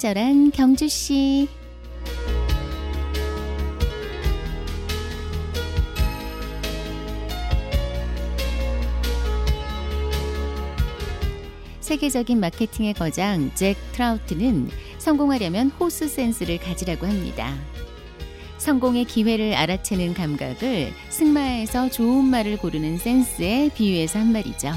친절한 경주 씨. 세계적인 마케팅의 거장 잭 트라우트는 성공하려면 호스 센스를 가지라고 합니다. 성공의 기회를 알아채는 감각을 승마에서 좋은 말을 고르는 센스에 비유해서 한 말이죠.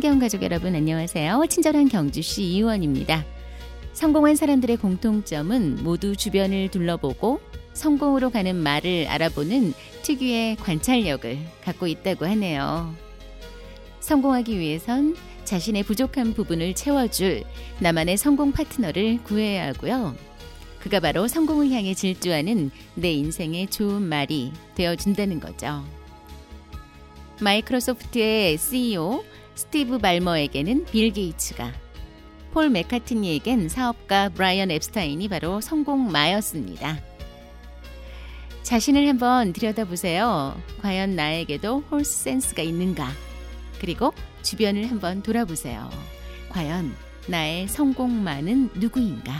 친경 가족 여러분 안녕하세요. 친절한 경주시 이원입니다. 성공한 사람들의 공통점은 모두 주변을 둘러보고 성공으로 가는 말을 알아보는 특유의 관찰력을 갖고 있다고 하네요. 성공하기 위해선 자신의 부족한 부분을 채워줄 나만의 성공 파트너를 구해야 하고요. 그가 바로 성공을 향해 질주하는 내 인생의 좋은 말이 되어준다는 거죠. 마이크로소프트의 CEO 스티브 발머에게는 빌 게이츠가, 폴 맥카트니에겐 사업가 브라이언 엡스타인이 바로 성공마였습니다. 자신을 한번 들여다보세요. 과연 나에게도 horse sense가 있는가? 그리고 주변을 한번 돌아보세요. 과연 나의 성공마는 누구인가?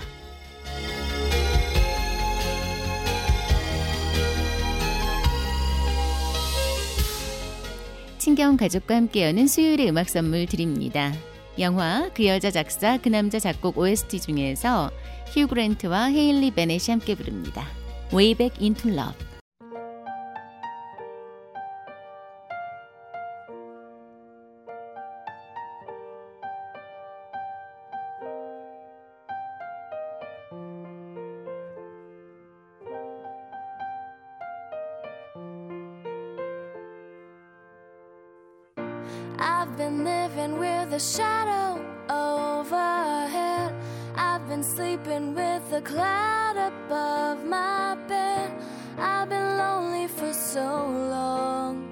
친경 가족과 함께 여는 수요일의 음악 선물 드립니다. 영화 그 여자 작사 그 남자 작곡 OST 중에서 휴 그랜트와 헤일리 베넷이 함께 부릅니다. Way Back Into Love been sleeping with a cloud above my bed. I've been lonely for so long.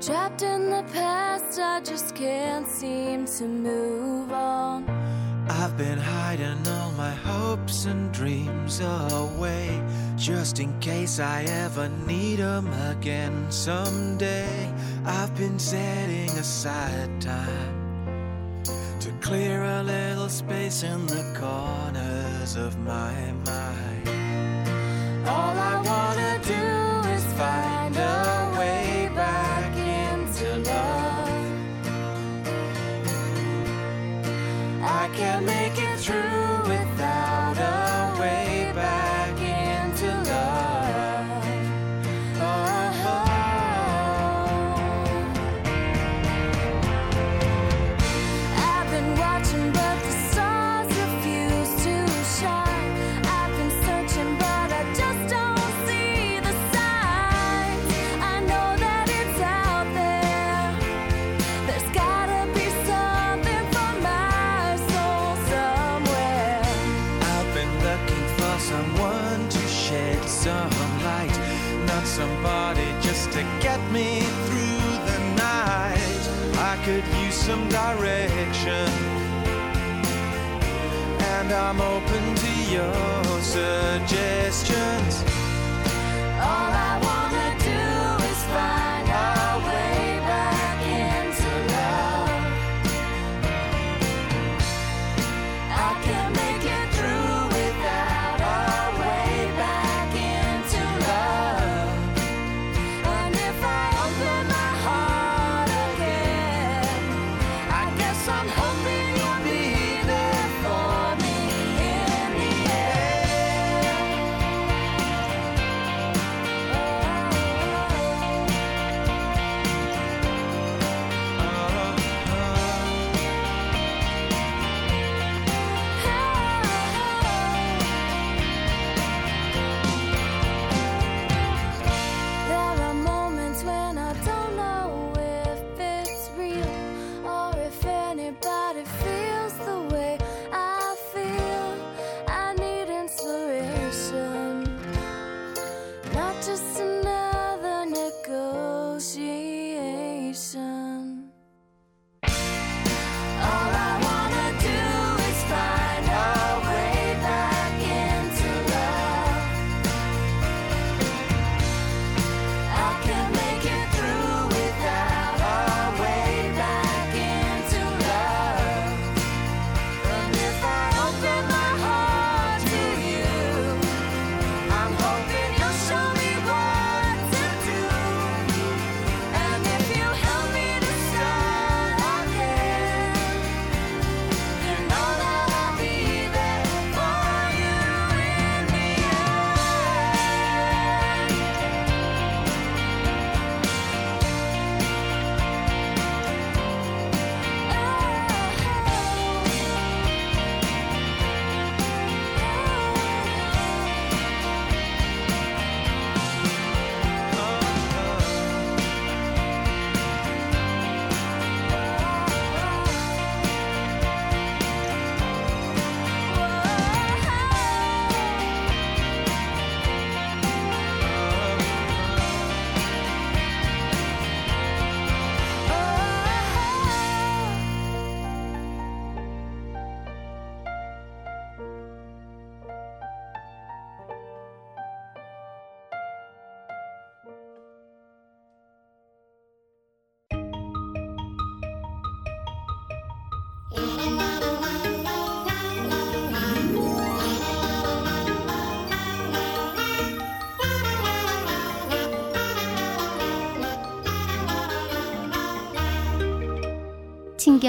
Trapped in the past, I just can't seem to move on. I've been hiding all my hopes and dreams away just in case I ever need them again someday. I've been setting aside time clear a little space in the corners of my mind. All I wanna do is find a way back into love. I can't make it through some direction, and I'm open to your suggestions. All I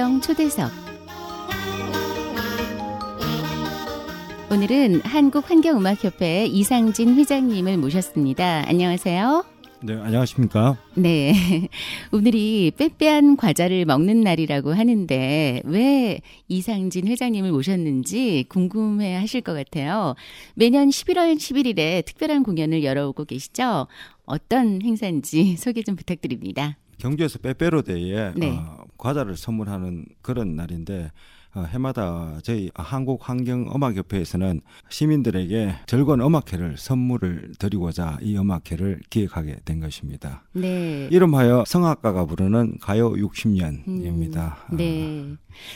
친경 초대석 오늘은 한국환경음악협회 이상진 회장님을 모셨습니다. 안녕하세요. 네, 안녕하십니까? 네. 오늘이 빼빼한 과자를 먹는 날이라고 하는데 왜 이상진 회장님을 모셨는지 궁금해 하실 것 같아요. 매년 11월 11일에 특별한 공연을 열어오고 계시죠? 어떤 행사인지 소개 좀 부탁드립니다. 경주에서 빼빼로데이에 네. 어, 과자를 선물하는 그런 날인데 어, 해마다 저희 한국 환경 음악 협회에서는 시민들에게 즐거운 음악회를 선물을 드리고자 이 음악회를 기획하게 된 것입니다. 네. 이름하여 성악가가 부르는 가요 60년입니다. 음, 네.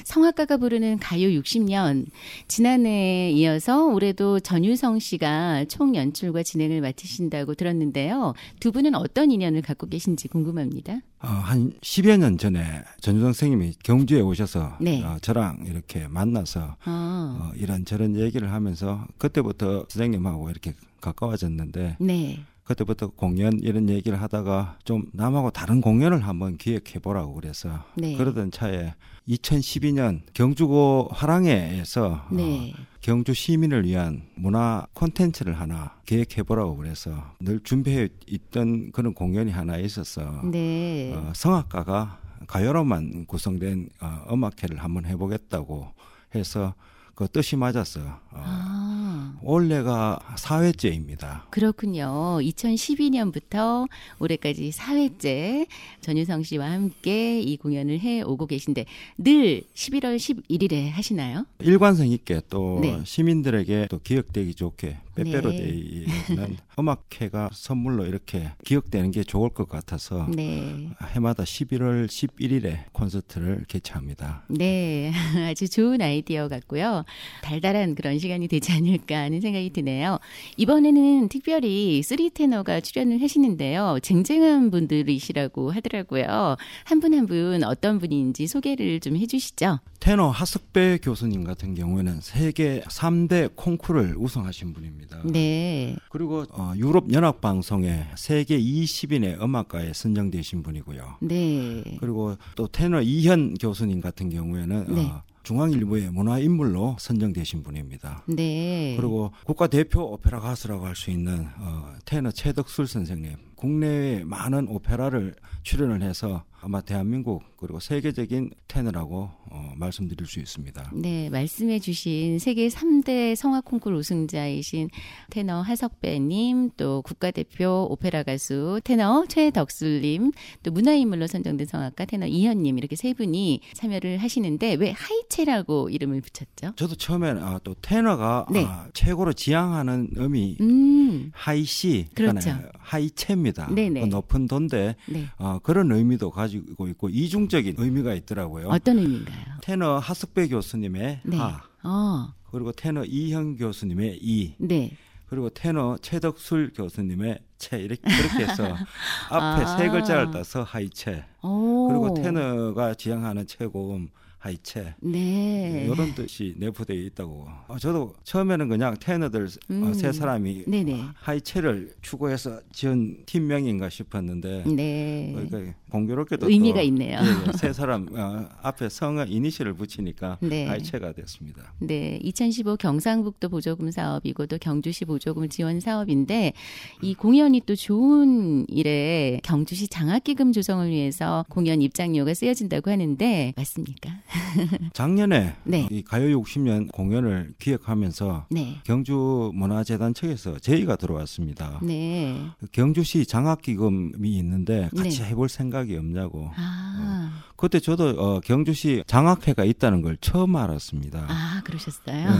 성악가가 부르는 가요 60년. 지난해에 이어서 올해도 전유성 씨가 총 연출과 진행을 맡으신다고 들었는데요. 두 분은 어떤 인연을 갖고 계신지 궁금합니다. 어, 한 10여 년 전에 전주성 선생님이 경주에 오셔서 네. 어, 저랑 이렇게 만나서 아, 어, 이런저런 얘기를 하면서 그때부터 선생님하고 이렇게 가까워졌는데 네. 그때부터 공연 이런 얘기를 하다가 좀 남하고 다른 공연을 한번 기획해 보라고 그래서 네. 그러던 차에 2012년 경주고 화랑회에서 네. 어, 경주 시민을 위한 문화 콘텐츠를 하나 기획해 보라고 그래서 늘 준비해 있던 그런 공연이 하나 있어서 네. 어, 성악가가 가요로만 구성된 어, 음악회를 한번 해보겠다고 해서 그 뜻이 맞았어. 어, 아, 올해가 4회째입니다. 그렇군요. 2012년부터 올해까지 4회째 전유성 씨와 함께 이 공연을 해 오고 계신데 늘 11월 11일에 하시나요? 일관성 있게 또 네. 시민들에게 또 기억되기 좋게 네. 빼빼로데이에는 음악회가 선물로 이렇게 기억되는 게 좋을 것 같아서 네. 해마다 11월 11일에 콘서트를 개최합니다. 네, 아주 좋은 아이디어 같고요. 달달한 그런 시간이 되지 않을까 하는 생각이 드네요. 이번에는 특별히 three 테너가 출연을 하시는데요. 쟁쟁한 분들이시라고 하더라고요. 한 분 한 분 어떤 분인지 소개를 좀 해주시죠. 테너 하석배 교수님 같은 경우에는 세계 3대 콩쿠르를 우승하신 분입니다. 네, 그리고 어, 유럽 연합 방송에 세계 20인의 음악가에 선정되신 분이고요. 네, 그리고 또 테너 이현 교수님 같은 경우에는 네. 어, 중앙일보의 문화인물로 선정되신 분입니다. 네. 그리고 국가 대표 오페라 가수라고 할 수 있는 어, 테너 최덕술 선생님, 국내외 많은 오페라를 출연을 해서 아마 대한민국 그리고 세계적인 테너라고 어, 말씀드릴 수 있습니다. 네, 말씀해 주신 세계 3대 성악 콩쿠르 우승자이신 테너 하석배님, 또 국가대표 오페라 가수 테너 최덕술님, 또 문화인물로 선정된 성악가 테너 이현님 이렇게 세 분이 참여를 하시는데 왜 하이체라고 이름을 붙였죠? 저도 처음에는 아, 또 테너가 네. 아, 최고로 지향하는 음이 음, 하이시, 그렇죠. 그러니까 high C입니다. 네네. 그 높은 돈데 네. 어, 그런 의미도 가지고 있고 이중적인 의미가 있더라고요. 어떤 의미인가요? 테너 하석배 교수님의 네. 하, 어, 그리고 테너 이현 교수님의 이, 네. 그리고 테너 최덕술 교수님의 체 이렇게 그렇게 해서 앞에 아. 세 글자를 따서 하이체 오. 그리고 테너가 지향하는 최고음 하이체 네. 이런 뜻이 내포되어 있다고. 어, 저도 처음에는 그냥 테너들 음. 어, 세 사람이 네네. 하이체를 추구해서 지은 팀명인가 싶었는데 네. 그러니까 공교롭게도 의미가 또, 있네요. 예, 예, 세 사람 어, 앞에 성의 이니셜을 붙이니까 네. 하이체가 됐습니다. 네, 2015 경상북도 보조금 사업이고 또 경주시 보조금 지원 사업인데 이 공연이 또 좋은 일에 경주시 장학기금 조성을 위해서 공연 입장료가 쓰여진다고 하는데 맞습니까? 작년에 네. 이 가요 60년 공연을 기획하면서 네. 경주 문화재단 측에서 제의가 들어왔습니다. 네. 경주시 장학기금이 있는데 같이 네. 해볼 생각이 없냐고. 아, 그때 저도 어, 경주시 장학회가 있다는 걸 처음 알았습니다. 아 그러셨어요? 네.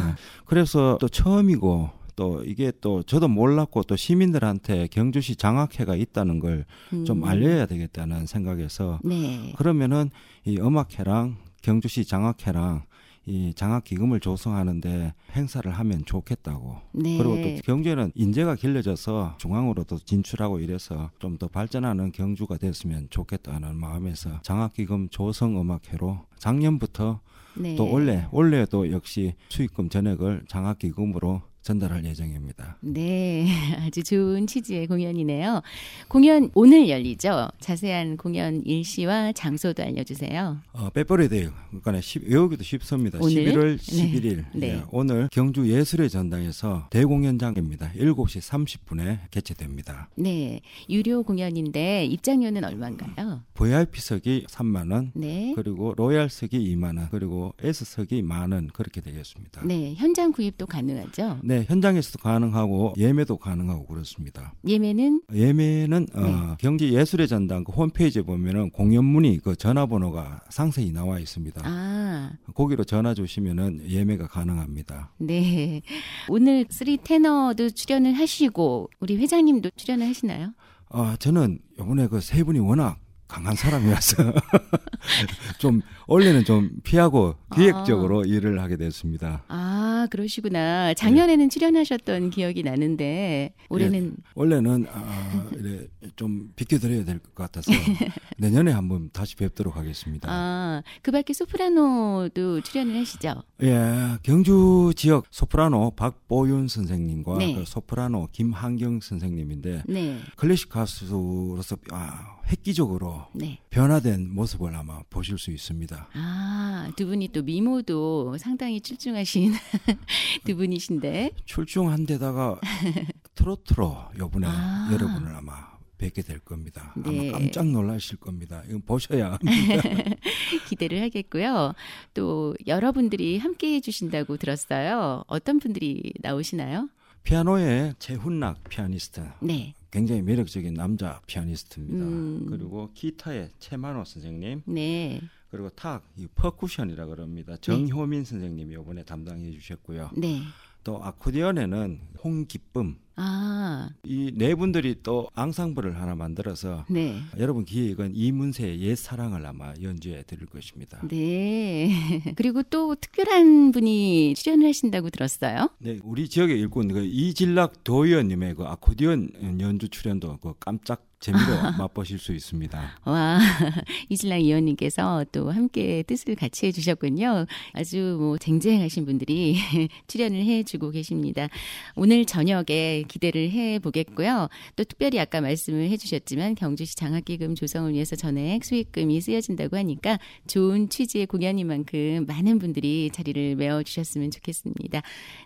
그래서 또 처음이고 또 이게 또 저도 몰랐고 또 시민들한테 경주시 장학회가 있다는 걸좀 음. 알려야 되겠다는 생각에서 네. 그러면은 이 음악회랑 경주시 장학회랑 이 장학기금을 조성하는데 행사를 하면 좋겠다고. 네. 그리고 또 경주에는 인재가 길러져서 중앙으로도 진출하고 이래서 좀 더 발전하는 경주가 됐으면 좋겠다는 마음에서 장학기금 조성음악회로 작년부터 네. 또 올해 올해도 역시 수익금 전액을 장학기금으로 전달할 예정입니다. 네, 아주 좋은 취지의 공연이네요. 공연 오늘 열리죠? 자세한 공연 일시와 장소도 알려주세요. 어, 빼버려야 그러니까 10, 외우기도 쉽습니다. 오늘? 11월 네. 11일 네. 예, 오늘 경주 예술의 전당에서 대공연장입니다. 7시 30분에 개최됩니다. 네, 유료 공연인데 입장료는 얼마인가요? VIP석이 3만 원, 네. 그리고 로얄석이 2만 원, 그리고 S석이 만원 그렇게 되겠습니다. 네, 현장 구입도 가능하죠? 네, 현장에서도 가능하고 예매도 가능하고 그렇습니다. 예매는 예매는 어, 네. 경주 예술의 전당 그 홈페이지에 보면은 공연문의 그 전화번호가 상세히 나와 있습니다. 아, 거기로 전화 주시면은 예매가 가능합니다. 네. 오늘 three 테너도 출연을 하시고 우리 회장님도 출연을 하시나요? 아 저는 이번에 그 세 분이 워낙 강한 사람이라서 좀 원래는 좀 피하고 기획적으로 일을 하게 됐습니다. 아, 그러시구나. 작년에는 출연하셨던 기억이 나는데 올해는 원래는 아, 이래 좀 비켜드려야 될 것 같아서 내년에 한번 다시 뵙도록 하겠습니다. 아, 그 밖에 소프라노도 출연을 하시죠? 예, 경주 지역 소프라노 박보윤 선생님과 네. 그 소프라노 김한경 선생님인데 네. 클래식 가수로서 아, 획기적으로 네. 변화된 모습을 아마 보실 수 있습니다. 아, 두 분이 또 미모도 상당히 출중하신 두 분이신데. 출중한 데다가 트로트로 요번에 아. 여러분을 아마 뵙게 될 겁니다. 네. 아마 깜짝 놀라실 겁니다. 이건 보셔야 기대를 하겠고요. 또 여러분들이 함께 해주신다고 들었어요. 어떤 분들이 나오시나요? 피아노의 최훈락 피아니스트 네. 굉장히 매력적인 남자 피아니스트입니다. 음. 그리고 기타의 최만호 선생님 네. 그리고 탁, 이 퍼쿠션이라 그럽니다. 정효민 선생님이 이번에 담당해 주셨고요. 네. 또 아코디언에는 홍기쁨 아, 이 네 분들이 또 앙상블을 하나 만들어서 네. 여러분 기획은 이문세의 옛 사랑을 아마 연주해 드릴 것입니다. 네. 그리고 또 특별한 분이 출연을 하신다고 들었어요. 네, 우리 지역의 일꾼 그 이질락 도의원님의 그 아코디언 연주 출연도 그 깜짝 재미로 맛보실 수 있습니다. 와, 이슬랑 의원님께서 또 함께 뜻을 같이 해주셨군요. 아주 뭐 쟁쟁하신 분들이 출연을 해주고 계십니다. 오늘 저녁에 기대를 해보겠고요. 또 특별히 아까 말씀을 해주셨지만 경주시 장학기금 조성을 위해서 전액 수익금이 쓰여진다고 하니까 좋은 취지의 공연인 만큼 많은 분들이 자리를 메워주셨으면 좋겠습니다.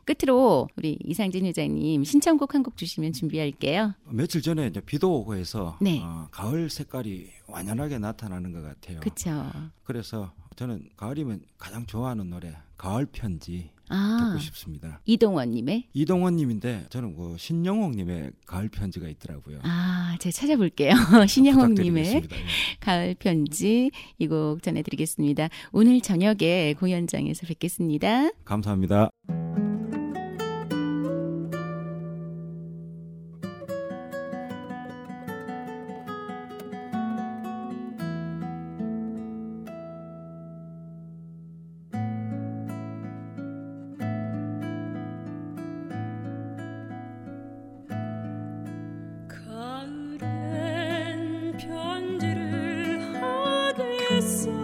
끝으로 우리 이상진 회장님 신청곡 한 곡 주시면 준비할게요. 며칠 전에 이제 비도 오고 해서 네. 어, 가을 색깔이 완연하게 나타나는 것 같아요. 그쵸? 그래서 저는 가을이면 가장 좋아하는 노래 가을 편지 아, 듣고 싶습니다. 이동원님의 이동원님인데 저는 그 신영옥님의 가을 편지가 있더라고요. 아, 제가 찾아볼게요. 신영옥님의. 예. 가을 편지 이 곡 전해드리겠습니다. 오늘 저녁에 공연장에서 뵙겠습니다. 감사합니다. 하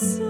하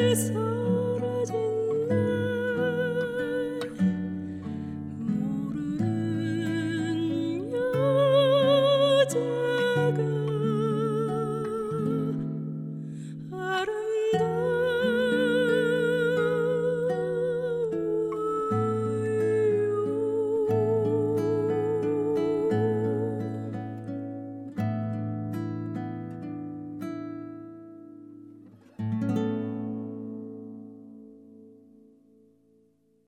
listen.